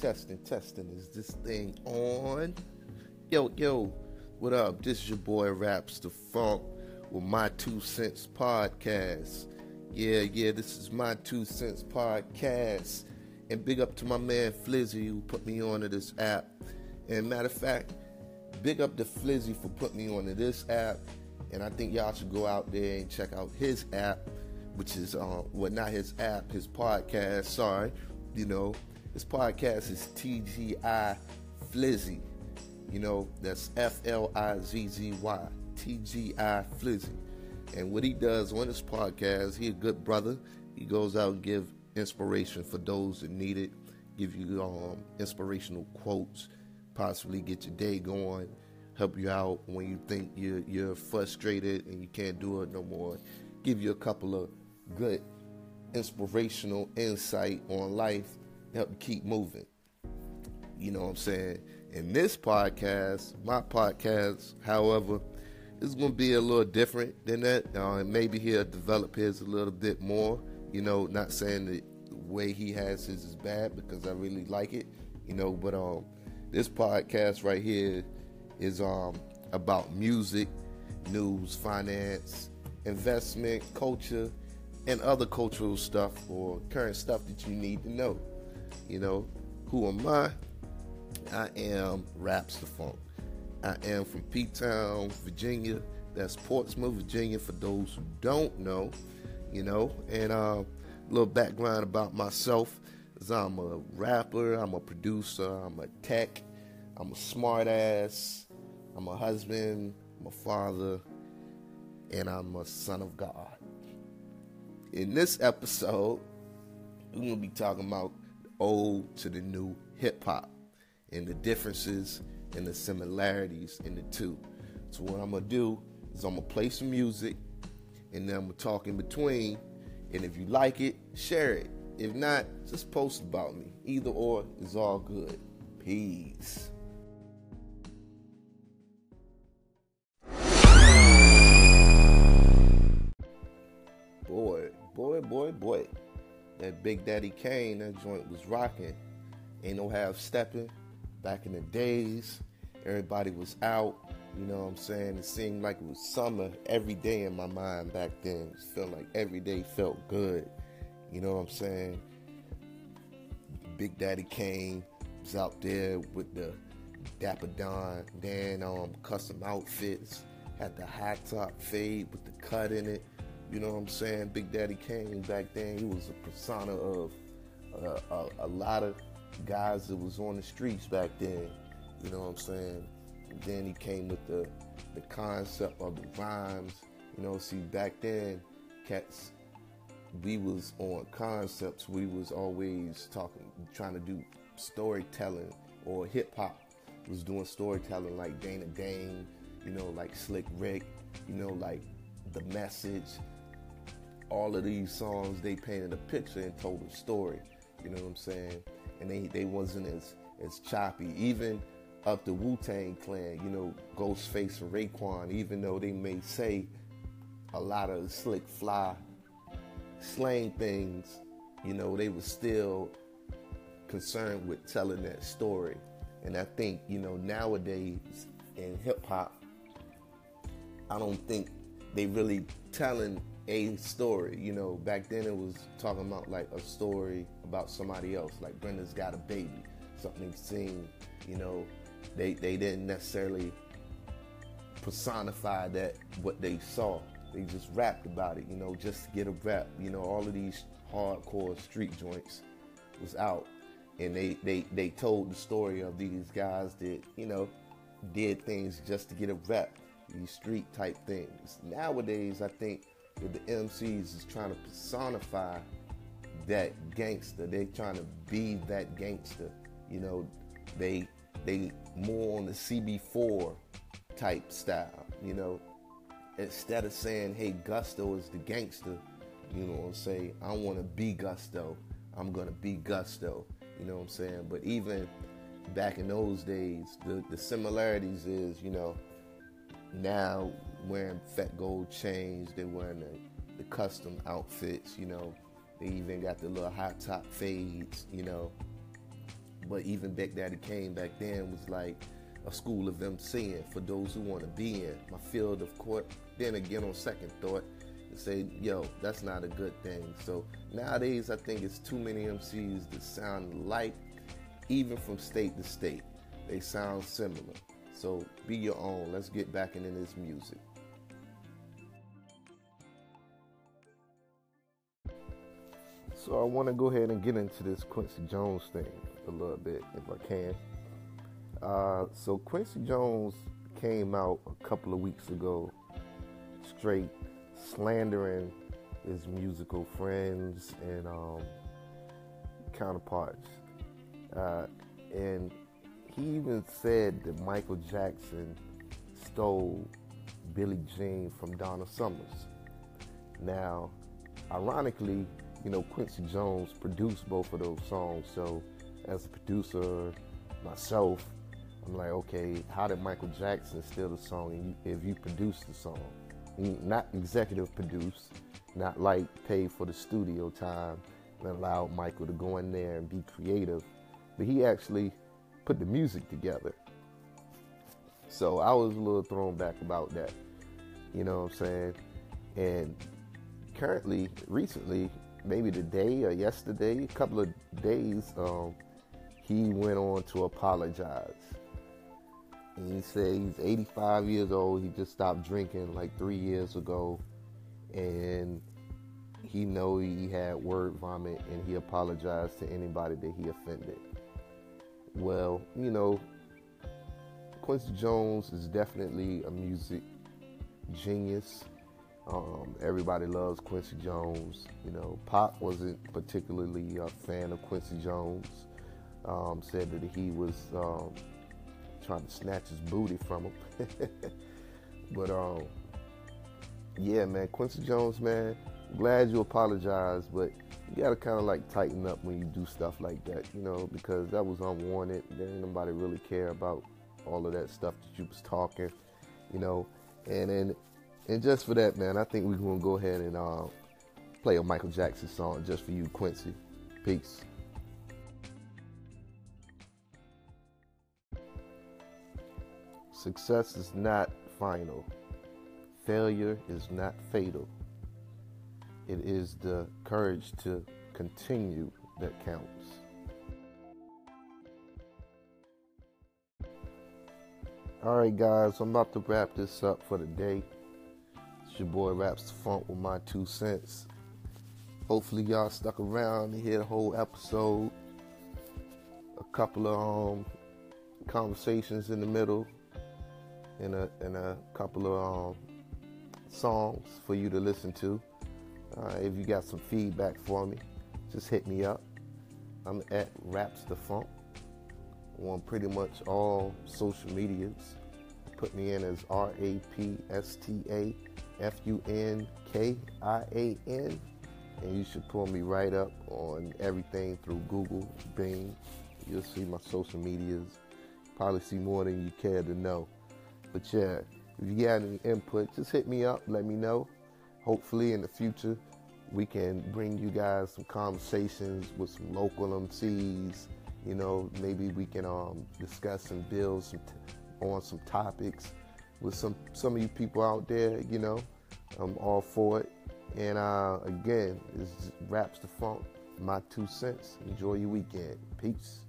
testing, testing. Is this thing on? Yo, yo, what up? This is your boy Raps the Funk with my two cents podcast. Yeah, yeah, this is my two cents podcast. And big up to my man Flizzy who put me onto this app. And matter of fact, big up to Flizzy for putting me onto this app. And I think y'all should go out there and check out his app, which is uh, well not his app, his podcast. Sorry, you know, his podcast is TGI Flizzy. You know, that's F L I Z Z Y. TGI Flizzy. And what he does on his podcast, he a good brother. He goes out and give inspiration for those that need it, give you um, inspirational quotes, possibly get your day going, help you out when you think you're, you're frustrated and you can't do it no more, give you a couple of good inspirational insight on life, help you keep moving. You know what I'm saying? In this podcast, my podcast, however, is going to be a little different than that. Uh, maybe he'll develop his a little bit more. You know, not saying the way he has his is bad because I really like it. You know, but um, this podcast right here is um about music, news, finance, investment, culture, and other cultural stuff or current stuff that you need to know. You know, who am I? I am Raps the Funk. I am from P Town, Virginia. That's Portsmouth, Virginia, for those who don't know. You know, and uh, a little background about myself is I'm a rapper, I'm a producer, I'm a tech, I'm a smartass, I'm a husband, I'm a father, and I'm a son of God. In this episode, we're gonna be talking about old to the new hip hop and the differences and the similarities in the two. So what I'm gonna do is I'm gonna play some music and then I'm gonna talk in between. And if you like it, share it. If not, just post about me. Either or is all good. Peace. Big Daddy Kane, that joint was rocking. Ain't no half stepping. Back in the days, everybody was out. You know what I'm saying? It seemed like it was summer every day in my mind back then. It felt like every day felt good. You know what I'm saying? Big Daddy Kane was out there with the Dapper Don, Dan um, custom outfits, had the high top fade with the cut in it. You know what I'm saying? Big Daddy Kane back then, he was a persona of uh, a, a lot of guys that was on the streets back then. You know what I'm saying? Then he came with the the concept of the rhymes. You know, see back then, cats, we was on concepts. We was always talking, trying to do storytelling, or hip hop was doing storytelling like Dana Dane. You know, like Slick Rick. You know, like the message. All of these songs, they painted a picture and told a story. You know what I'm saying? And they, they wasn't as as choppy. Even up the Wu Tang Clan, you know, Ghostface and Raekwon, even though they may say a lot of slick fly slang things, you know, they were still concerned with telling that story. And I think, you know, nowadays in hip hop, I don't think they really telling a story. You know, back then it was talking about like a story about somebody else, like Brenda's got a baby, something seen, you know, they they didn't necessarily personify that what they saw. They just rapped about it, you know, just to get a rap. You know, all of these hardcore street joints was out, and they they they told the story of these guys that you know did things just to get a rap. These street type things. Nowadays, I think that the MCs is trying to personify that gangster. They're trying to be that gangster. You know, they they more on the CB4 type style, you know. Instead of saying, hey, Gusto is the gangster, you know saying? I want to be Gusto. I'm to be Gusto, you know what I'm saying? But even back in those days, the, the similarities is, you know, now wearing fat gold chains, they're wearing the, the custom outfits, you know. They even got the little hot top fades, you know. but even Big Daddy Kane back then was like a school of MCing for those who want to be in my field of court. Then again, on second thought, say, yo, that's not a good thing. So nowadays, I think it's too many MCs that sound alike, even from state to state. They sound similar. So be your own. Let's get back into this music. So I want to go ahead and get into this Quincy Jones thing a little bit, if I can. Uh, so Quincy Jones came out a couple of weeks ago, straight slandering his musical friends and um, counterparts. Uh, and he even said that Michael Jackson stole Billie Jean from Donna Summers. Now, ironically, you know, Quincy Jones produced both of those songs. So, as a producer myself, I'm like, okay, how did Michael Jackson steal the song if you produced the song? not executive produced, not like paid for the studio time and allowed Michael to go in there and be creative, but he actually put the music together. So I was a little thrown back about that. You know what I'm saying? And currently, recently, maybe today or yesterday, a couple of days, um, he went on to apologize and he said he's 85 years old. He just stopped drinking like three years ago, and he know he had word vomit, and he apologized to anybody that he offended. Well, you know, Quincy Jones is definitely a music genius. Um, everybody loves Quincy Jones. You know, Pop wasn't particularly a fan of Quincy Jones. Um, said that he was um, trying to snatch his booty from him. but um, yeah, man, Quincy Jones, man, glad you apologized, but you gotta kind of like tighten up when you do stuff like that, you know, because that was unwanted. There ain't nobody really care about all of that stuff that you was talking, you know, and and and just for that, man, I think we're gonna go ahead and uh, play a Michael Jackson song just for you, Quincy. Peace. Success is not final. Failure is not fatal. It is the courage to continue that counts. All right, guys, I'm about to wrap this up for the day. It's your boy Raps the Funk with my two cents. Hopefully, y'all stuck around to hear the whole episode. A couple of um, conversations in the middle and a and a couple of um, songs for you to listen to. Uh, if you got some feedback for me, just hit me up. I'm at Raps the Funk on pretty much all social medias. Put me in as R A P S T A F U N K I A N, and you should pull me right up on everything through Google, Bing. You'll see my social medias. Probably see more than you care to know. But yeah, if you got any input, just hit me up, let me know. Hopefully, in the future, we can bring you guys some conversations with some local MCs. You know, maybe we can um, discuss and build some t- on some topics with some some of you people out there. You know, I'm all for it. And uh, again, this raps the funk. My two cents. Enjoy your weekend. Peace.